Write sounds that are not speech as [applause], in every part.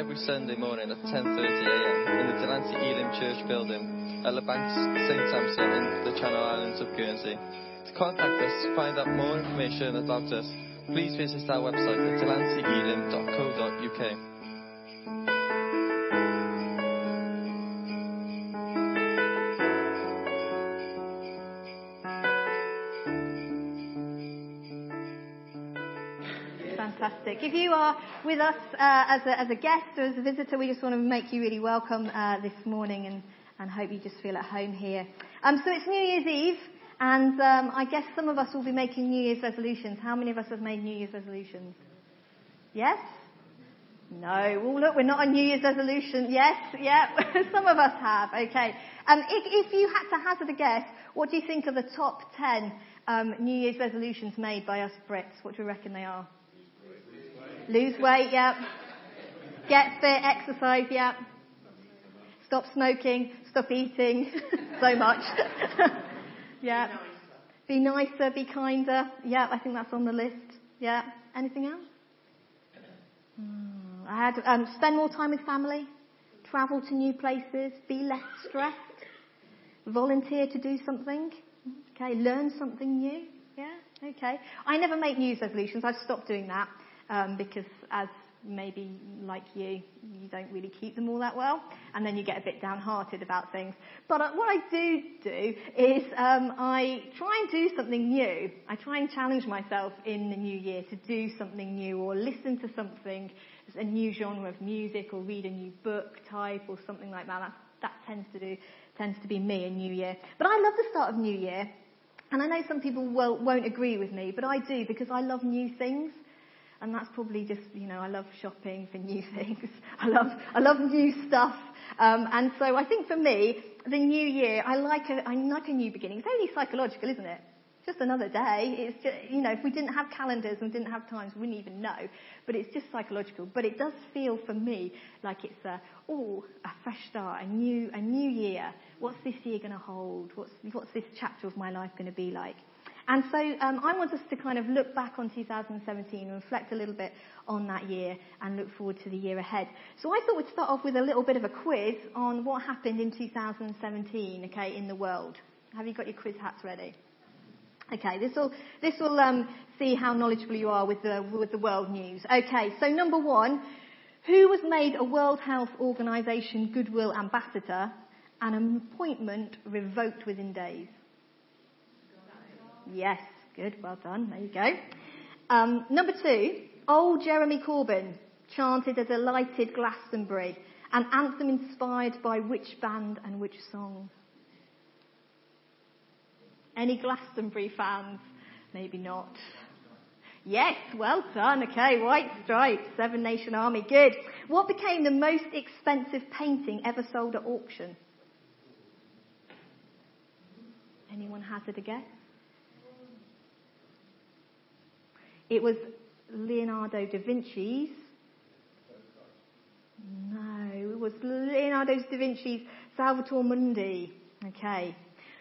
every Sunday morning at 10.30am in the Delancey Elim Church building at Labanks St Sampson in the Channel Islands of Guernsey. To contact us find out more information about us, please visit our website at delanceyelim.co.uk. If you are with us uh, as, a, as a guest or as a visitor, we just want to make you really welcome uh, this morning and, and hope you just feel at home here. Um, so it's New Year's Eve, and um, I guess some of us will be making New Year's resolutions. How many of us have made New Year's resolutions? Yes? No. Well, look, we're not on New Year's resolution. Yes? Yeah. [laughs] some of us have. Okay. Um, if, if, you had to hazard a guess, what do you think are the top 10 um, New Year's resolutions made by us Brits? What do you reckon they are? Lose weight, yep. Get fit, exercise, yep. Stop smoking, stop eating, [laughs] so much. [laughs] yeah. Be nicer, be kinder. Yeah, I think that's on the list. Yeah. Anything else? Hmm. I had um, spend more time with family, travel to new places, be less stressed, volunteer to do something. Okay, learn something new. Yeah, okay. I never make New Year's resolutions. I've stopped doing that um, because as maybe like you, you don't really keep them all that well, and then you get a bit downhearted about things. But uh, what I do do is um, I try and do something new. I try and challenge myself in the new year to do something new, or listen to something, a new genre of music, or read a new book type, or something like that. That, that tends to do tends to be me in New Year. But I love the start of New Year, and I know some people will, won't agree with me, but I do because I love new things and that's probably just you know I love shopping for new [laughs] things. I love I love new stuff, um, and so I think for me the new year I like a I like a new beginning. It's only psychological, isn't it? Just another day. It's just you know if we didn't have calendars and didn't have times, we wouldn't even know. But it's just psychological. But it does feel for me like it's a oh a fresh start, a new a new year. What's this year going to hold? What's what's this chapter of my life going to be like? And so um, I want us to kind of look back on 2017 and reflect a little bit on that year and look forward to the year ahead. So I thought we'd start off with a little bit of a quiz on what happened in 2017, okay, in the world. Have you got your quiz hats ready? Okay, this will this will um, see how knowledgeable you are with the with the world news. Okay, so number one, who was made a World Health Organization Goodwill Ambassador and an appointment revoked within days? Yes, good, well done. There you go. Um, number two, old Jeremy Corbyn chanted a delighted Glastonbury, an anthem inspired by which band and which song? Any Glastonbury fans? Maybe not. Yes, well done. Okay, White Stripes, Seven Nation Army. Good. What became the most expensive painting ever sold at auction? Anyone hazard a guess? It was Leonardo da Vinci's. No, it was Leonardo da Vinci's Salvator Mundi. Okay.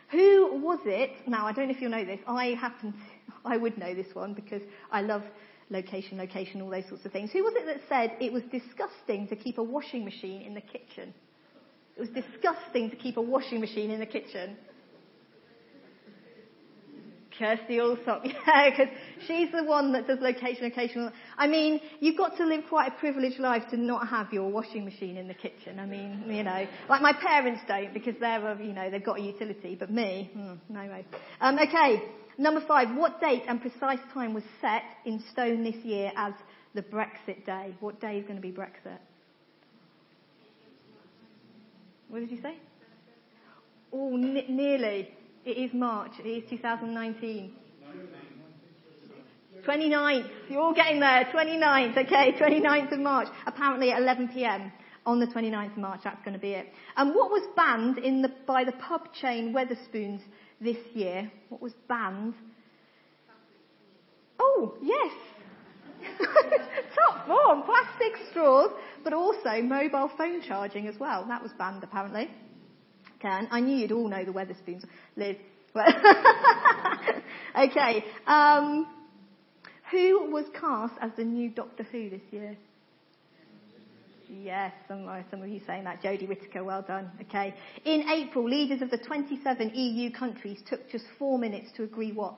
Who was it? Now, I don't know if you'll know this. I happen to, I would know this one because I love location, location, all those sorts of things. Who was it that said it was disgusting to keep a washing machine in the kitchen? It was disgusting to keep a washing machine in the kitchen. Kirsty Allsopp, [laughs] yeah, because she's the one that does location, location. I mean, you've got to live quite a privileged life to not have your washing machine in the kitchen. I mean, you know, like my parents don't because they're, you know, they've got a utility, but me, hmm, no way. Um, okay, number five, what date and precise time was set in stone this year as the Brexit day? What day is going to be Brexit? What did you say? Oh, n- nearly. It is March. It is 2019. 29th. You're all getting there. 29th. Okay, 29th of March. Apparently at 11 p.m. on the 29th of March. That's going to be it. And what was banned in the, by the pub chain Wetherspoons this year? What was banned? Oh, yes. [laughs] Top form. Plastic straws, but also mobile phone charging as well. That was banned apparently. Can. I knew you'd all know the Wetherspoons. Liz. [laughs] okay. Um, who was cast as the new Doctor Who this year? Yes, some, some of you saying that. Jodie Whittaker, well done. Okay. In April, leaders of the 27 EU countries took just four minutes to agree what?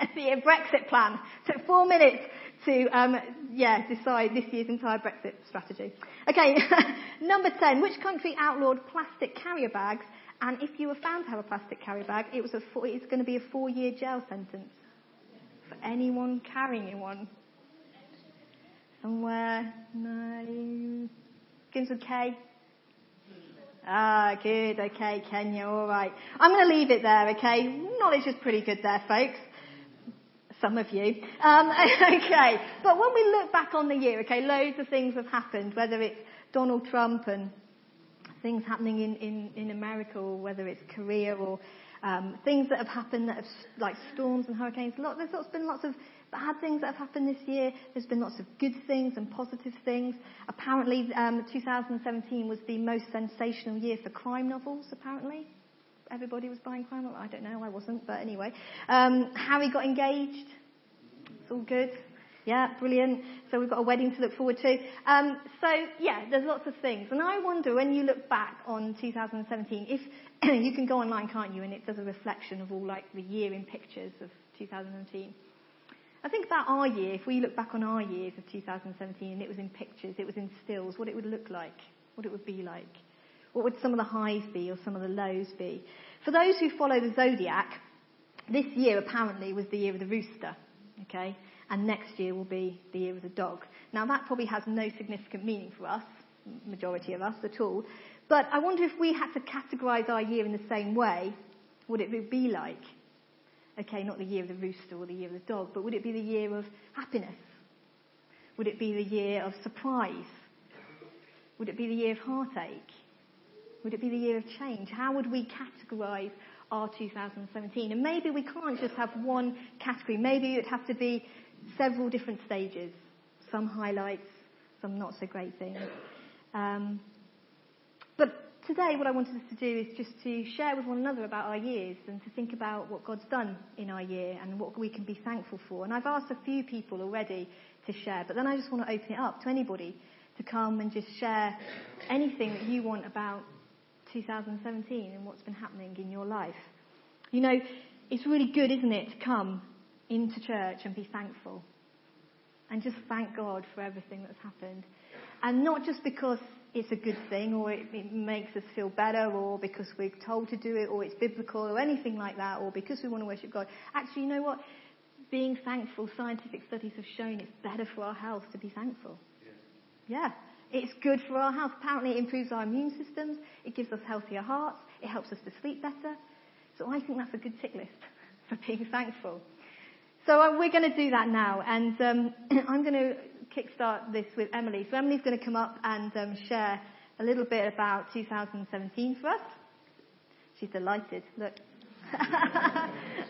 [laughs] the Brexit plan. Took four minutes to, um, yeah, decide this year's entire Brexit strategy. Okay, [laughs] number 10. Which country outlawed plastic carrier bags? And if you were found to have a plastic carrier bag, it was a four, it's going to be a four-year jail sentence for anyone carrying one. Somewhere, no, begins with K. Ah, good. Okay, Kenya. All right. I'm going to leave it there. Okay. Knowledge is pretty good there, folks. Some of you. Um, [laughs] okay. But when we look back on the year, okay, loads of things have happened, whether it's Donald Trump and things happening in, in, in America or whether it's Korea or um, things that have happened that have, like storms and hurricanes. Lot, there's been lots of bad things that have happened this year. There's been lots of good things and positive things. Apparently, um, 2017 was the most sensational year for crime novels, apparently. Everybody was buying crime. I don't know, I wasn't, but anyway. Um, Harry got engaged. It's all good. Yeah, brilliant. So we've got a wedding to look forward to. Um, so yeah, there's lots of things. And I wonder when you look back on 2017, if [clears throat] you can go online, can't you? And it does a reflection of all like the year in pictures of 2017. I think about our year, if we look back on our years of 2017 and it was in pictures, it was in stills, what it would look like, what it would be like. What would some of the highs be or some of the lows be? For those who follow the zodiac, this year apparently was the year of the rooster, okay? And next year will be the year of the dog. Now that probably has no significant meaning for us, majority of us at all. But I wonder if we had to categorize our year in the same way, would it be like okay, not the year of the rooster or the year of the dog, but would it be the year of happiness? Would it be the year of surprise? Would it be the year of heartache? Would it be the year of change? How would we categorize our 2017? And maybe we can't just have one category. Maybe it would have to be several different stages. Some highlights, some not so great things. Um, but today what I wanted us to do is just to share with one another about our years and to think about what God's done in our year and what we can be thankful for. And I've asked a few people already to share, but then I just want to open it up to anybody to come and just share anything that you want about 2017 and what's been happening in your life. You know, it's really good, isn't it, to come into church and be thankful and just thank God for everything that's happened. And not just because it's a good thing or it, it, makes us feel better or because we're told to do it or it's biblical or anything like that or because we want to worship God. Actually, you know what? Being thankful, scientific studies have shown it's better for our health to be thankful. Yeah. It's good for our health. Apparently it improves our immune systems. It gives us healthier hearts. It helps us to sleep better. So I think that's a good tick list [laughs] for being thankful. So uh, we're going to do that now and um, [clears throat] I'm going to kickstart this with Emily. So Emily's going to come up and um, share a little bit about 2017 for us. She's delighted. Look. [laughs]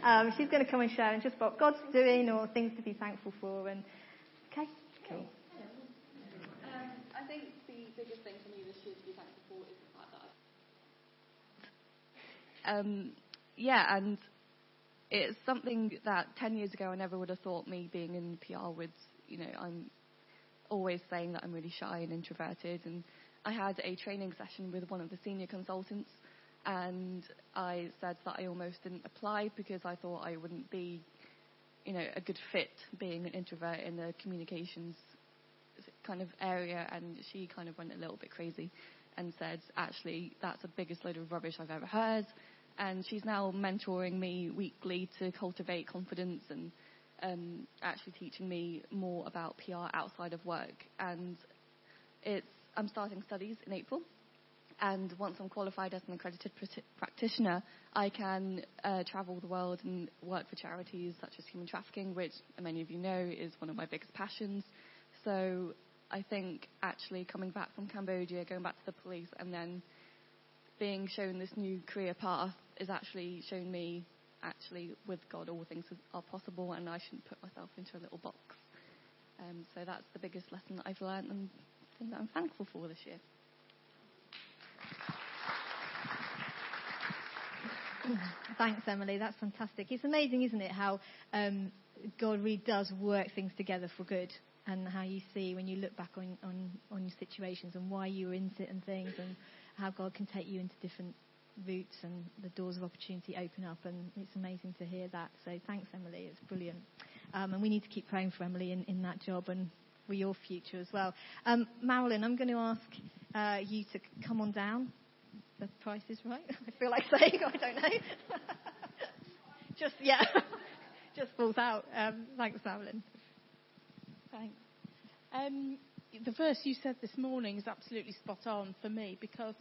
um, she's going to come and share and just what God's doing or things to be thankful for. And okay, cool. Um, I think the biggest be thankful for is that um, yeah, and it's something that 10 years ago I never would have thought me being in PR would, you know, I'm always saying that I'm really shy and introverted. And I had a training session with one of the senior consultants, and I said that I almost didn't apply because I thought I wouldn't be, you know, a good fit being an introvert in the communications kind of area. And she kind of went a little bit crazy and said, actually, that's the biggest load of rubbish I've ever heard. And she's now mentoring me weekly to cultivate confidence and um, actually teaching me more about PR outside of work. And it's I'm starting studies in April, and once I'm qualified as an accredited pr- practitioner, I can uh, travel the world and work for charities such as human trafficking, which many of you know is one of my biggest passions. So I think actually coming back from Cambodia, going back to the police, and then being shown this new career path is actually shown me actually with God all things are possible and I shouldn't put myself into a little box. Um, so that's the biggest lesson that I've learned and thing that I'm thankful for this year. Thanks, Emily. That's fantastic. It's amazing, isn't it, how um, God really does work things together for good, and how you see when you look back on, on, on your situations and why you were in certain things, and how God can take you into different routes and the doors of opportunity open up. And it's amazing to hear that. So thanks, Emily. It's brilliant. Um, and we need to keep praying for Emily in, in that job and for your future as well. Um, Marilyn, I'm going to ask uh, you to come on down. The price is right. [laughs] I feel like saying, I don't know. [laughs] Just, yeah. [laughs] Just falls out. Um, thanks, Marilyn. Thanks. Um, the verse you said this morning is absolutely spot on for me because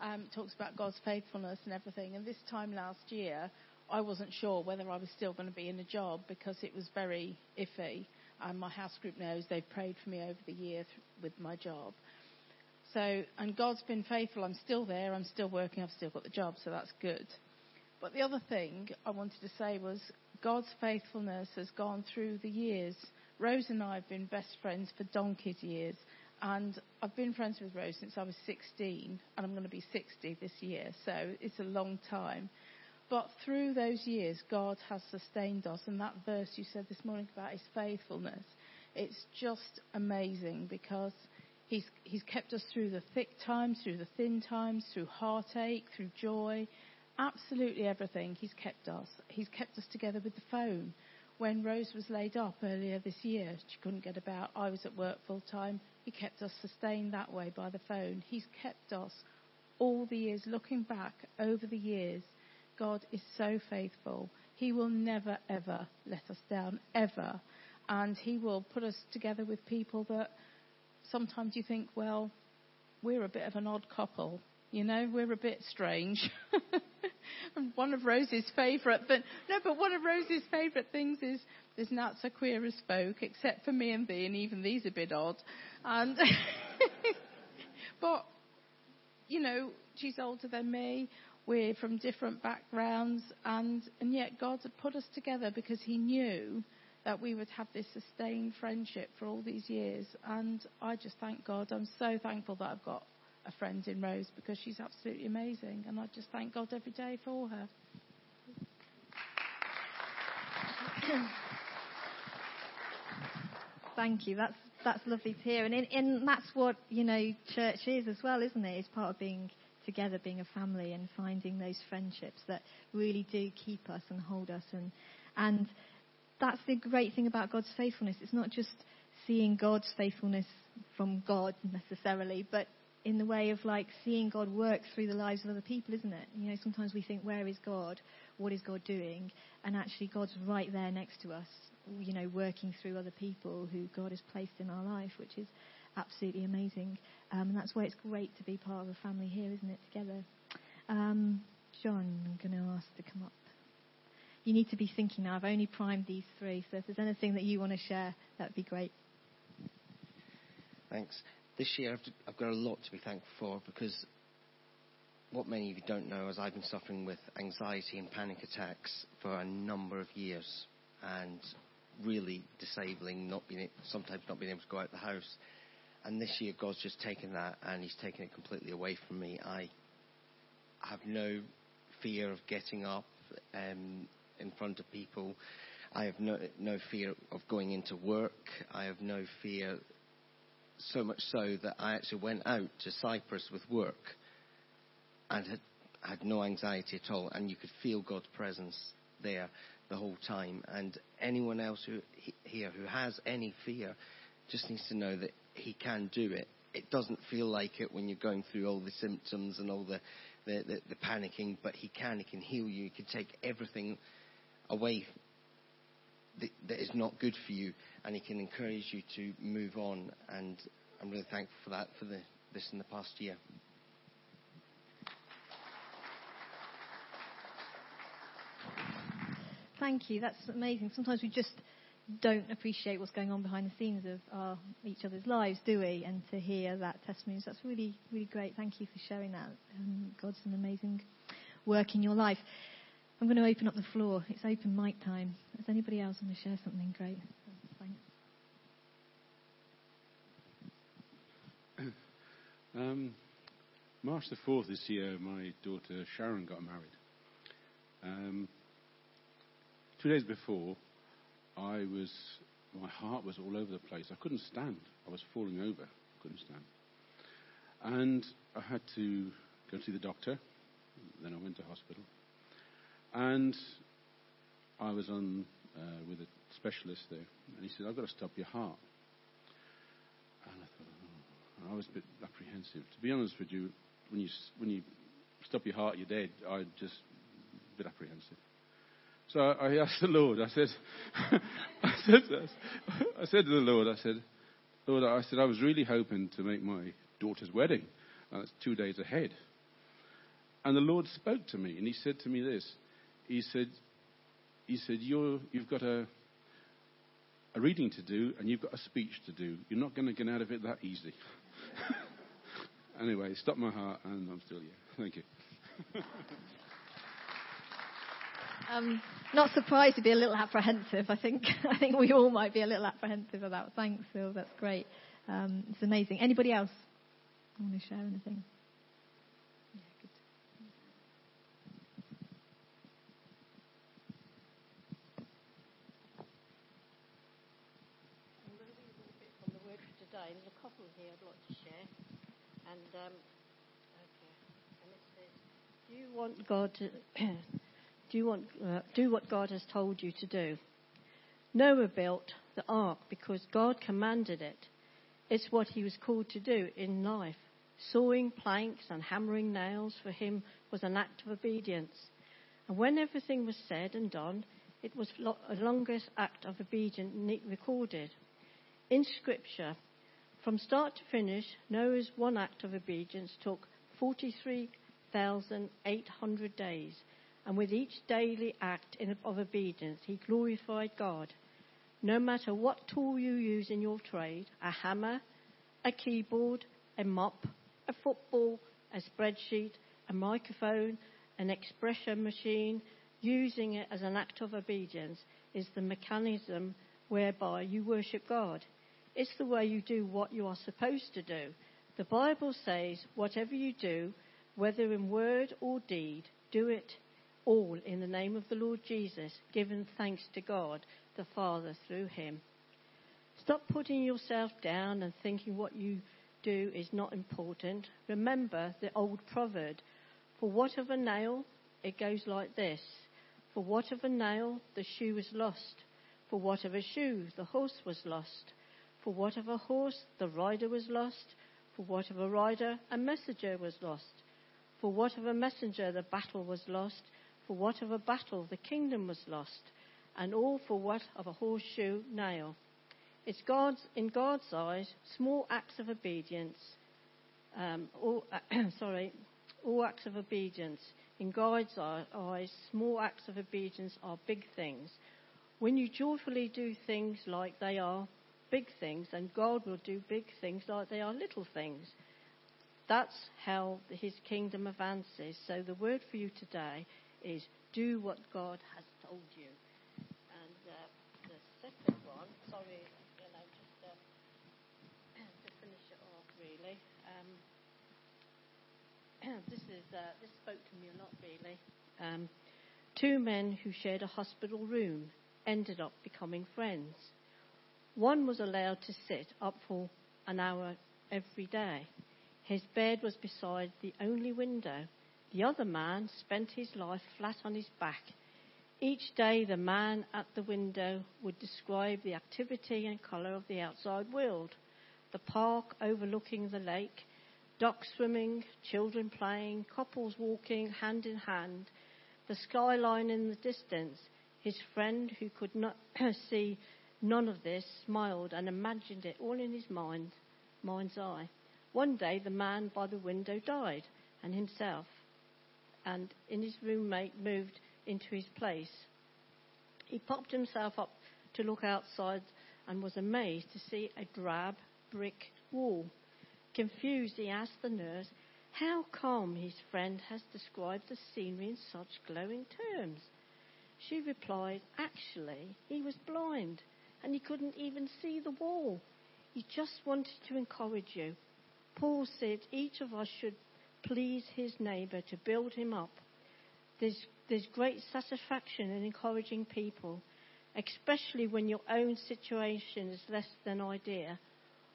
um, it talks about God's faithfulness and everything. And this time last year, I wasn't sure whether I was still going to be in a job because it was very iffy. And my house group knows they've prayed for me over the year th- with my job. So, and God's been faithful. I'm still there. I'm still working. I've still got the job, so that's good. But the other thing I wanted to say was God's faithfulness has gone through the years. Rose and I have been best friends for donkey's years. And I've been friends with Rose since I was 16, and I'm going to be 60 this year, so it's a long time. But through those years, God has sustained us, and that verse you said this morning about His faithfulness, it's just amazing because He's, he's kept us through the thick times, through the thin times, through heartache, through joy, absolutely everything. He's kept us. He's kept us together with the phone. When Rose was laid up earlier this year, she couldn't get about. I was at work full time. He kept us sustained that way by the phone. He's kept us all the years. Looking back over the years, God is so faithful. He will never, ever let us down, ever. And He will put us together with people that sometimes you think, well, we're a bit of an odd couple. You know, we're a bit strange. [laughs] one of Rose's favourite, but no, but one of Rose's favourite things is there's not so queer as folk, except for me and thee, and even these a bit odd. And [laughs] but you know, she's older than me. We're from different backgrounds, and and yet God had put us together because He knew that we would have this sustained friendship for all these years. And I just thank God. I'm so thankful that I've got a friend in Rose because she's absolutely amazing. And I just thank God every day for her. [coughs] Thank you. That's that's lovely to hear, and, in, and that's what you know church is as well, isn't it? It's part of being together, being a family, and finding those friendships that really do keep us and hold us, and and that's the great thing about God's faithfulness. It's not just seeing God's faithfulness from God necessarily, but in the way of like seeing God work through the lives of other people, isn't it? You know, sometimes we think, where is God? What is God doing? And actually, God's right there next to us, you know, working through other people who God has placed in our life, which is absolutely amazing. Um, and that's why it's great to be part of a family here, isn't it, together? Um, John, I'm going to ask to come up. You need to be thinking now. I've only primed these three, so if there's anything that you want to share, that'd be great. Thanks this year I've, I've got a lot to be thankful for because what many of you don't know is I've been suffering with anxiety and panic attacks for a number of years and really disabling, not being sometimes not being able to go out the house. And this year God's just taken that and He's taken it completely away from me. I have no fear of getting up um, in front of people. I have no, no fear of going into work. I have no fear so much so that I actually went out to Cyprus with work and had, had no anxiety at all. And you could feel God's presence there the whole time. And anyone else who, here who has any fear just needs to know that He can do it. It doesn't feel like it when you're going through all the symptoms and all the, the, the, the panicking, but He can. He can heal you. He can take everything away that, is not good for you and he can encourage you to move on. And I'm really thankful for that for the, this in the past year. Thank you. That's amazing. Sometimes we just don't appreciate what's going on behind the scenes of our, each other's lives, do we? And to hear that testimony, that's really, really great. Thank you for sharing that. Um, God's an amazing work in your life. I'm going to open up the floor. It's open mic time. Does anybody else want to share something great? [clears throat] Um, March the 4th this year, my daughter Sharon got married. Um, two days before, I was, my heart was all over the place. I couldn't stand. I was falling over. I couldn't stand. And I had to go to the doctor. Then I went to hospital. And I was on uh, with a specialist there, and he said, "I've got to stop your heart." And I thought, oh. I was a bit apprehensive. To be honest with you, when you when you stop your heart, you're dead. I just a bit apprehensive. So I, asked the Lord. I said, [laughs] I said, I said to the Lord, I said, Lord, I said I was really hoping to make my daughter's wedding, it's two days ahead. And the Lord spoke to me, and He said to me this. He said, He said, You're, you've got a a reading to do, and you've got a speech to do. You're not going to get out of it that easy. [laughs] anyway, stop my heart, and I'm still here. Thank you. [laughs] Um, not surprised to be a little apprehensive. I think [laughs] I think we all might be a little apprehensive about that. Thanks, Phil. That's great. Um, it's amazing. Anybody else want to share anything? Yeah, good. I'm going to read a little bit from the word for today. There's a couple here I'd like to share. And, um, okay. And it says, Do you want God to. [clears throat] do, you want, uh, do what God has told you to do. Noah built the ark because God commanded it. It's what he was called to do in life. Sawing planks and hammering nails for him was an act of obedience. And when everything was said and done, it was the longest act of obedience recorded. In Scripture, from start to finish, Noah's one act of obedience took 43,800 days. And with each daily act of obedience, he glorified God. No matter what tool you use in your trade a hammer, a keyboard, a mop, a football, a spreadsheet, a microphone, an expression machine using it as an act of obedience is the mechanism whereby you worship God. It's the way you do what you are supposed to do. The Bible says, whatever you do, whether in word or deed, do it all in the name of the Lord Jesus, giving thanks to God the Father through him. Stop putting yourself down and thinking what you do is not important. Remember the old proverb for what of a nail, it goes like this. For what of a nail, the shoe is lost. For what of a shoe, the horse was lost. For what of a horse, the rider was lost. For what of a rider, a messenger was lost. For what of a messenger, the battle was lost. For what of a battle, the kingdom was lost. And all for what of a horseshoe nail. It's God's, in God's eyes, small acts of obedience, um, all, [clears throat] sorry, all acts of obedience. In God's eyes, small acts of obedience are big things. When you joyfully do things like they are big things, then God will do big things like they are little things. That's how his kingdom advances. So the word for you today is do what God has told you. And uh, the second one, sorry, you know, just uh, [clears throat] to finish it off, really. Um, [clears throat] this is uh, this spoke to me a lot, really. Um, two men who shared a hospital room ended up becoming friends. One was allowed to sit up for an hour every day. His bed was beside the only window. The other man spent his life flat on his back. Each day, the man at the window would describe the activity and colour of the outside world the park overlooking the lake, ducks swimming, children playing, couples walking hand in hand, the skyline in the distance. His friend, who could not [clears throat] see none of this, smiled and imagined it all in his mind, mind's eye. One day, the man by the window died, and himself and in his roommate moved into his place. He popped himself up to look outside and was amazed to see a drab brick wall. Confused, he asked the nurse how come his friend has described the scenery in such glowing terms. She replied, Actually, he was blind and he couldn't even see the wall. He just wanted to encourage you. Paul said each of us should please his neighbour to build him up. There's, there's great satisfaction in encouraging people, especially when your own situation is less than ideal.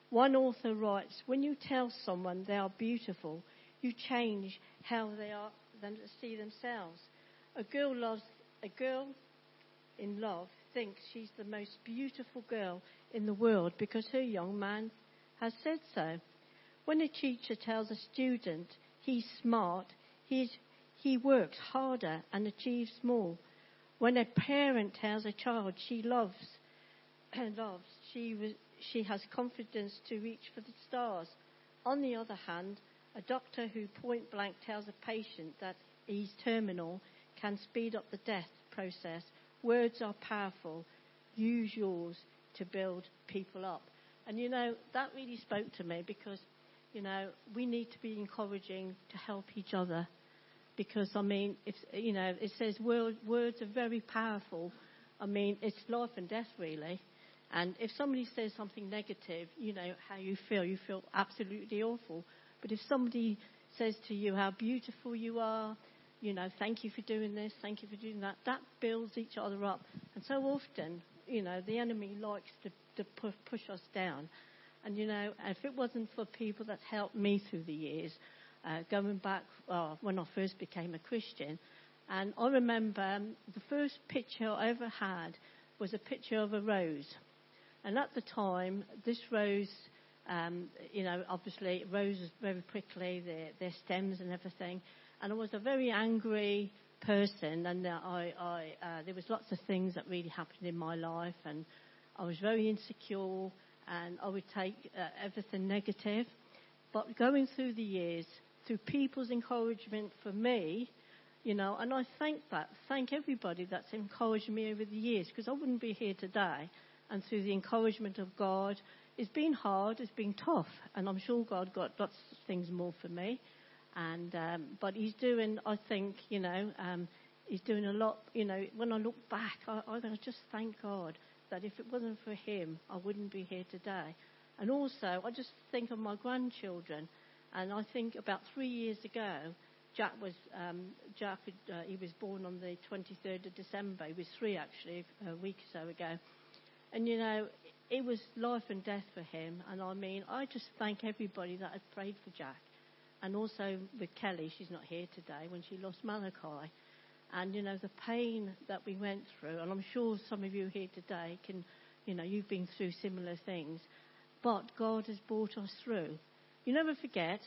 One author writes, when you tell someone they are beautiful, you change how they are them see themselves. A girl loves a girl in love thinks she's the most beautiful girl in the world because her young man has said so. When a teacher tells a student he's smart, he's, he works harder and achieves more. When a parent tells a child she loves, [clears throat] loves, she, she has confidence to reach for the stars. On the other hand, a doctor who point blank tells a patient that he's terminal can speed up the death process. Words are powerful. Use yours to build people up. And you know, that really spoke to me because, you know, we need to be encouraging to help each other. Because, I mean, it's, you know, it says word, words are very powerful. I mean, it's life and death, really. And if somebody says something negative, you know how you feel. You feel absolutely awful. But if somebody says to you how beautiful you are, you know, thank you for doing this, thank you for doing that, that builds each other up. And so often, you know, the enemy likes to, to push us down. And, you know, if it wasn't for people that helped me through the years, uh, going back uh, when I first became a Christian, and I remember um, the first picture I ever had was a picture of a rose. And at the time, this rose um, you know, obviously roses very quickly, their stems and everything. And I was a very angry person, and I, I, uh, there was lots of things that really happened in my life, and I was very insecure, and I would take uh, everything negative. But going through the years, through people's encouragement for me, you know, and I thank that, thank everybody that's encouraged me over the years, because I wouldn't be here today. And through the encouragement of God it's been hard, it's been tough, and I'm sure God got lots of things more for me. And um, but He's doing, I think, you know, um, He's doing a lot. You know, when I look back, I, I just thank God that if it wasn't for Him, I wouldn't be here today. And also, I just think of my grandchildren, and I think about three years ago, Jack was um, Jack. Uh, he was born on the 23rd of December. He was three actually a week or so ago, and you know it was life and death for him. And I mean, I just thank everybody that had prayed for Jack. And also with Kelly, she's not here today, when she lost Malachi. And, you know, the pain that we went through, and I'm sure some of you here today can, you know, you've been through similar things. But God has brought us through. You never forget,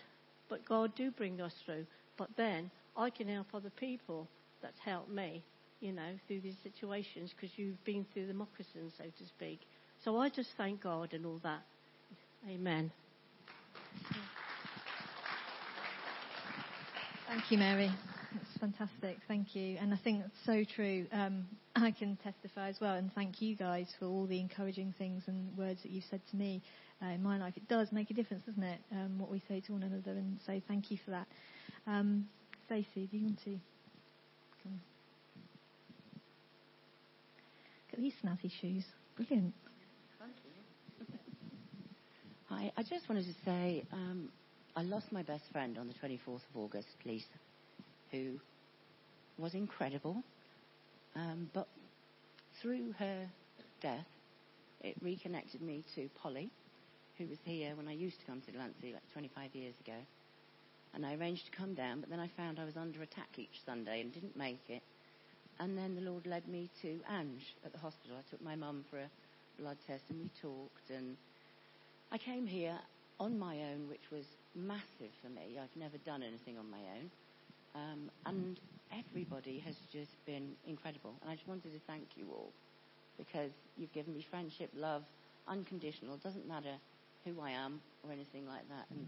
but God do bring us through. But then I can help other people that's helped me, you know, through these situations because you've been through the moccasins, so to speak. So I just thank God and all that. Amen. Thank you, Mary. That's fantastic. Thank you. And I think that's so true. Um, I can testify as well. And thank you guys for all the encouraging things and words that you've said to me uh, in my life. It does make a difference, doesn't it? Um, what we say to one another. And so thank you for that. Um, Stacey, do you want to come? Look at these snazzy shoes. Brilliant. Thank you. [laughs] Hi, I just wanted to say um, I lost my best friend on the 24th of August, Lisa, who was incredible. Um, but through her death, it reconnected me to Polly, who was here when I used to come to Delancey like 25 years ago. And I arranged to come down, but then I found I was under attack each Sunday and didn't make it. And then the Lord led me to Ange at the hospital. I took my mum for a blood test and we talked and I came here on my own, which was massive for me. I've never done anything on my own. Um, and everybody has just been incredible. And I just wanted to thank you all because you've given me friendship, love, unconditional. It doesn't matter who I am or anything like that. And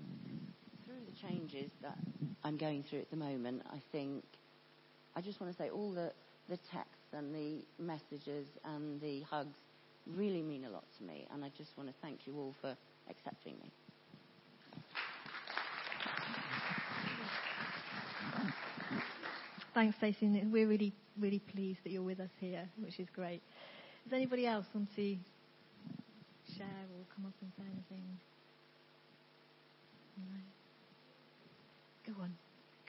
through the changes that I'm going through at the moment, I think I just want to say all the, the texts and the messages and the hugs really mean a lot to me. And I just want to thank you all for accepting me. Thanks, Stacey. We're really, really pleased that you're with us here, which is great. Does anybody else want to share or come up and say anything? No? Go on.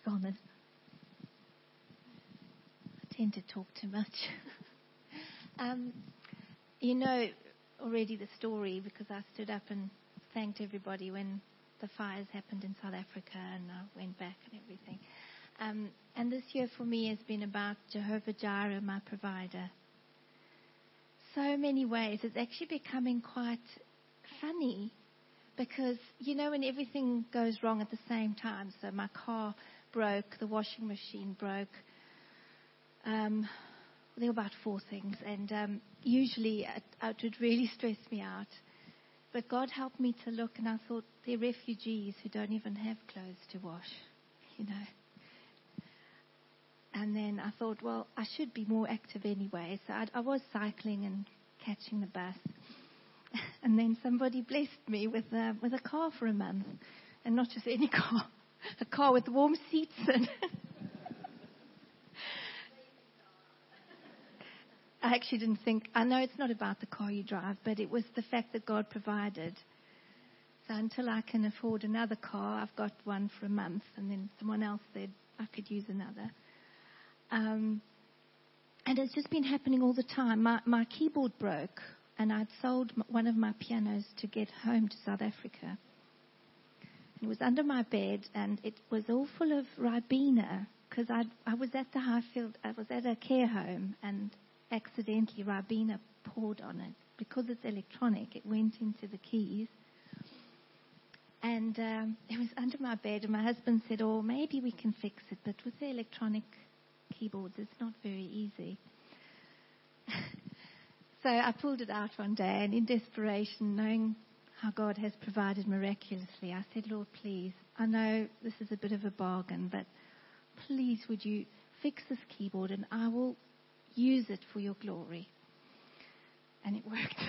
Go on then. I tend to talk too much. [laughs] um, you know already the story because I stood up and thanked everybody when the fires happened in South Africa and I went back and everything. Um, and this year for me has been about Jehovah Jireh, my provider. So many ways. It's actually becoming quite funny because, you know, when everything goes wrong at the same time, so my car broke, the washing machine broke, um, there were about four things, and um, usually it, it would really [laughs] stress me out. But God helped me to look, and I thought they're refugees who don't even have clothes to wash, [laughs] you know. And then I thought, well, I should be more active anyway. So I, I was cycling and catching the bus. [laughs] And then somebody blessed me with a, with a car for a month. And not just any [laughs] car, a car with warm seats and [laughs] I actually didn't think, I know it's not about the car you drive, but it was the fact that God provided. So until I can afford another car, I've got one for a month, and then someone else said I could use another. Um, and it's just been happening all the time. My, my keyboard broke, and I'd sold one of my pianos to get home to South Africa. It was under my bed, and it was all full of Ribena because I I was at the Highfield, I was at a care home, and accidentally Ribena poured on it because it's electronic. It went into the keys, and um, it was under my bed. And my husband said, "Oh, maybe we can fix it, but with the electronic keyboards, it's not very easy." [laughs] so I pulled it out one day, and in desperation, knowing how God has provided miraculously, I said, Lord, please, I know this is a bit of a bargain, but please would you fix this keyboard and I will use it for your glory. And it [laughs] worked.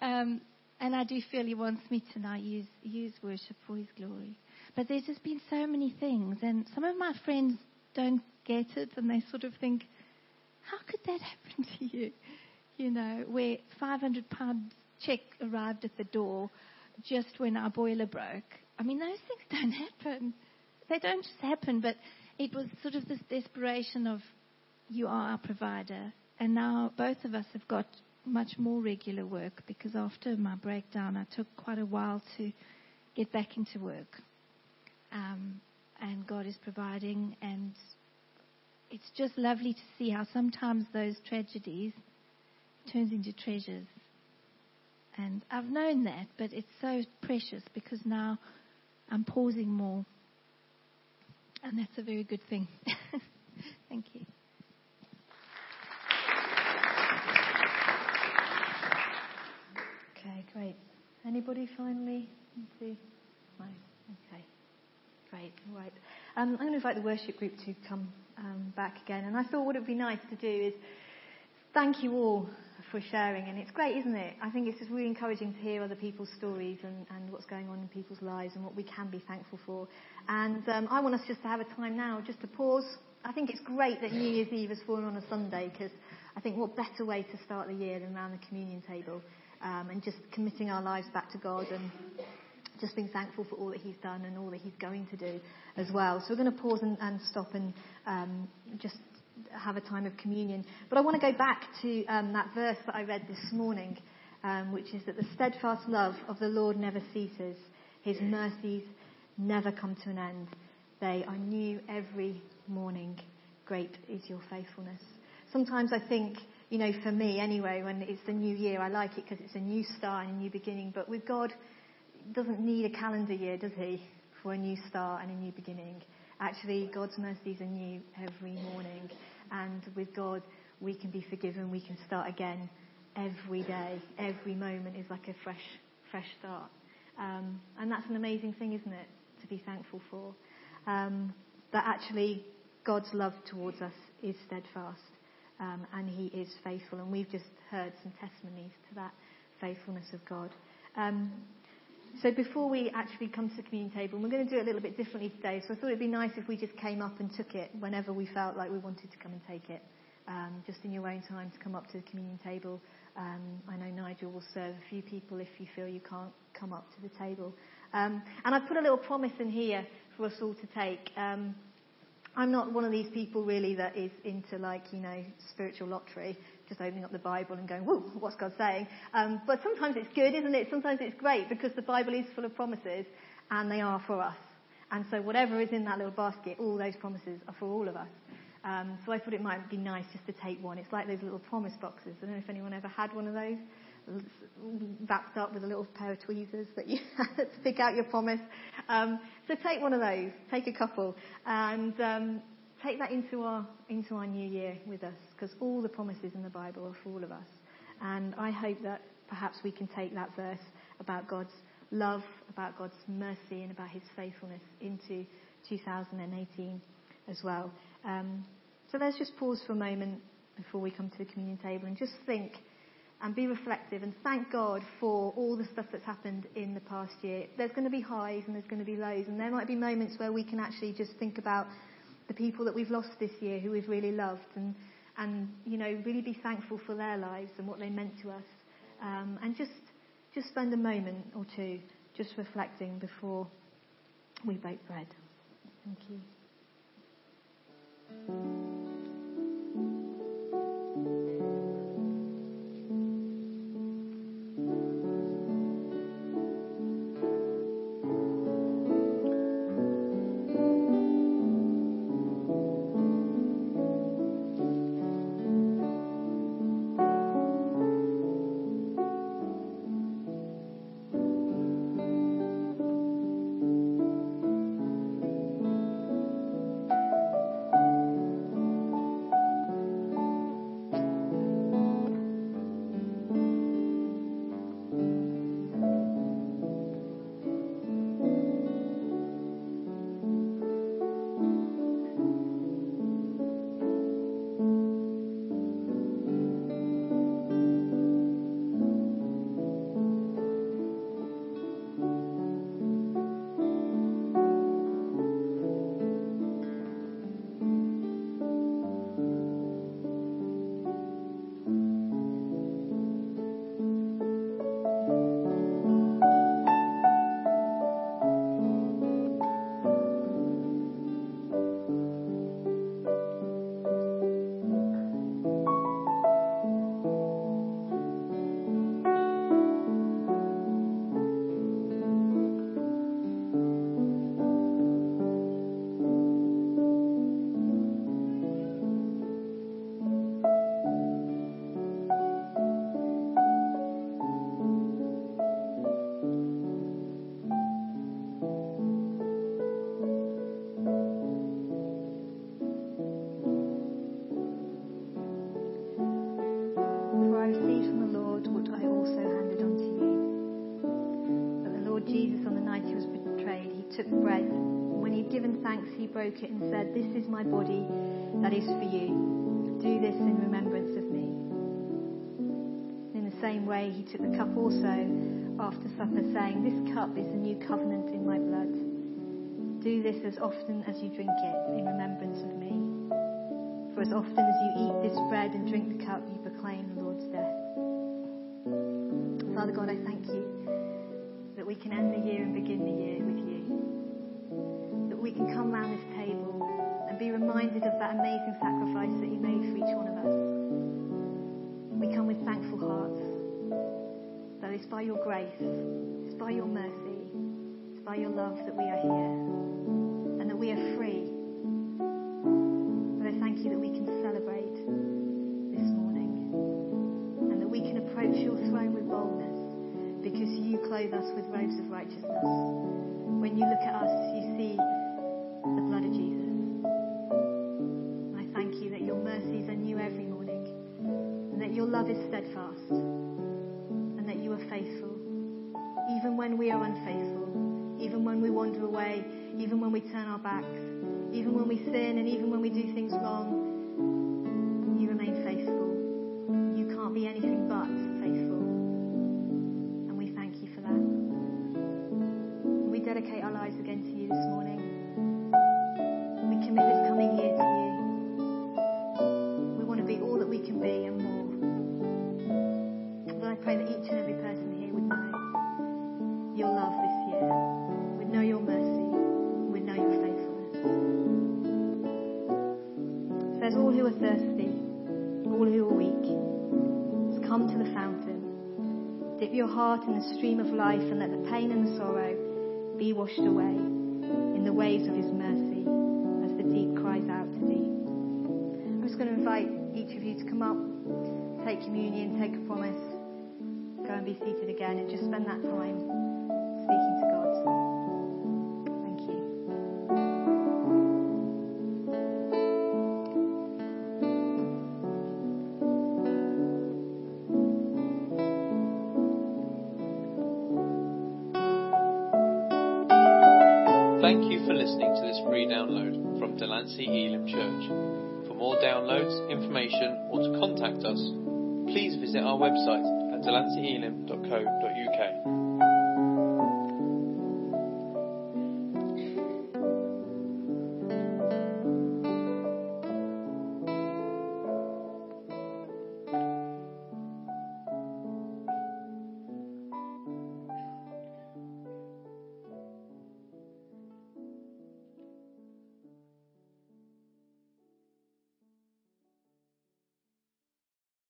um, and I do feel He wants me to now use, use worship for His glory. But there's just been so many things, and some of my friends don't get it, and they sort of think, how could that [laughs] happen to you? You know, where 500 pound check arrived at the door just when our boiler broke. I mean, those things [laughs] don't happen. They don't just happen, but it was sort of this desperation of, you are our provider. And now both of us have got much more regular work because after my breakdown, I took quite a while to get back into work. Um, and God is providing, and it's just lovely to see how sometimes those tragedies turns into treasures. And I've known that, but it's so precious because now I'm pausing more. And that's a very good thing. [laughs] Thank you. Okay, great. Anybody finally? No. Okay. Great. Right. Um, I'm going to invite the worship group to come um, back again. And I thought what it would be nice to do is thank you all for sharing. And it's great, isn't it? I think it's just really encouraging to hear other people's stories and, and what's going on in people's lives and what we can be thankful for. And um, I want us just to have a time now just to pause. I think it's great that New Year's Eve has fallen on a Sunday because I think what better way to start the year than around the communion table um, and just committing our lives back to God and just being thankful for all that He's done and all that He's going to do as well. So we're going to pause and, and stop and um, just have a time of communion. But I want to go back to um, that verse that I read this morning, um, which is that the steadfast love of the Lord never ceases, His mercies never come to an end. They are new every morning. Great is your faithfulness. Sometimes I think, you know, for me anyway, when it's the new year, I like it because it's a new start and a new beginning. But with God, doesn't need a calendar year, does He, for a new start and a new beginning? Actually, God's mercies are new every morning. And with God, we can be forgiven. We can start again every day. Every moment is like a fresh, fresh start. Um, and that's an amazing thing, isn't it? To be thankful for. Um, that actually, God's love towards us is steadfast. Um, and He is faithful. And we've just heard some testimonies to that faithfulness of God. Um, so before we actually come to the communion table, we're going to do it a little bit differently today. So I thought it'd be nice if we just came up and took it whenever we felt like we wanted to come and take it. Um, just in your own time to come up to the communion table. Um, I know Nigel will serve a few people if you feel you can't come up to the table. Um, and I've put a little promise in here for us all to take. Um, I'm not one of these people really that is into like, you know, spiritual lottery just opening up the Bible and going, whoa, what's God saying? Um, but sometimes it's good, isn't it? Sometimes it's great because the Bible is full of promises and they are for us. And so whatever is in that little basket, all those promises are for all of us. Um, so I thought it might be nice just to take one. It's like those little promise boxes. I don't know if anyone ever had one of those, wrapped up with a little pair of tweezers that you [laughs] to pick out your promise. Um, so take one of those, take a couple, and um, take that into our into our new year with us, because all the promises in the Bible are for all of us. And I hope that perhaps we can take that verse about God's love, about God's mercy, and about His faithfulness into 2018 as well. Um, so let's just pause for a moment before we come to the communion table and just think and be reflective and thank God for all the stuff that's happened in the past year. There's going to be highs and there's going to be lows, and there might be moments where we can actually just think about the people that we've lost this year who we've really loved and, and you know, really be thankful for their lives and what they meant to us. Um, and just, just spend a moment or two just reflecting before we break bread. Thank you. He broke it and said, This is my body that is for you. Do this in remembrance of me. In the same way, he took the cup also after supper, saying, This cup is the new covenant in my blood. Do this as often as you drink it in remembrance of me. For as often as you eat this bread and drink the cup, you proclaim the Lord's death. Father God, I thank you that we can end the year and begin the year with you. That we can come round this table and be reminded of that amazing sacrifice that you made for each one of us. We come with thankful hearts. That it's by your grace, it's by your mercy, it's by your love that we are here. And that we are free I thank you that we can celebrate this morning and that we can approach your throne with boldness because you clothe us with robes of righteousness. When you look at us, you see blood of Jesus. I thank you that your mercies are new every morning and that your love is steadfast and that you are faithful even when we are unfaithful, even when we wander away, even when we turn our backs, even when we sin and even when we do things wrong, in the stream of life and let the pain and the sorrow be washed away in the waves of His mercy as the deep cries out to thee. I'm just going to invite each of you to come up, take communion, take a promise, go and be seated again, and just spend that time speaking to God. Delancey Elim Church. For more downloads, information, or to contact us, please visit our website at delanceyelim.co.uk.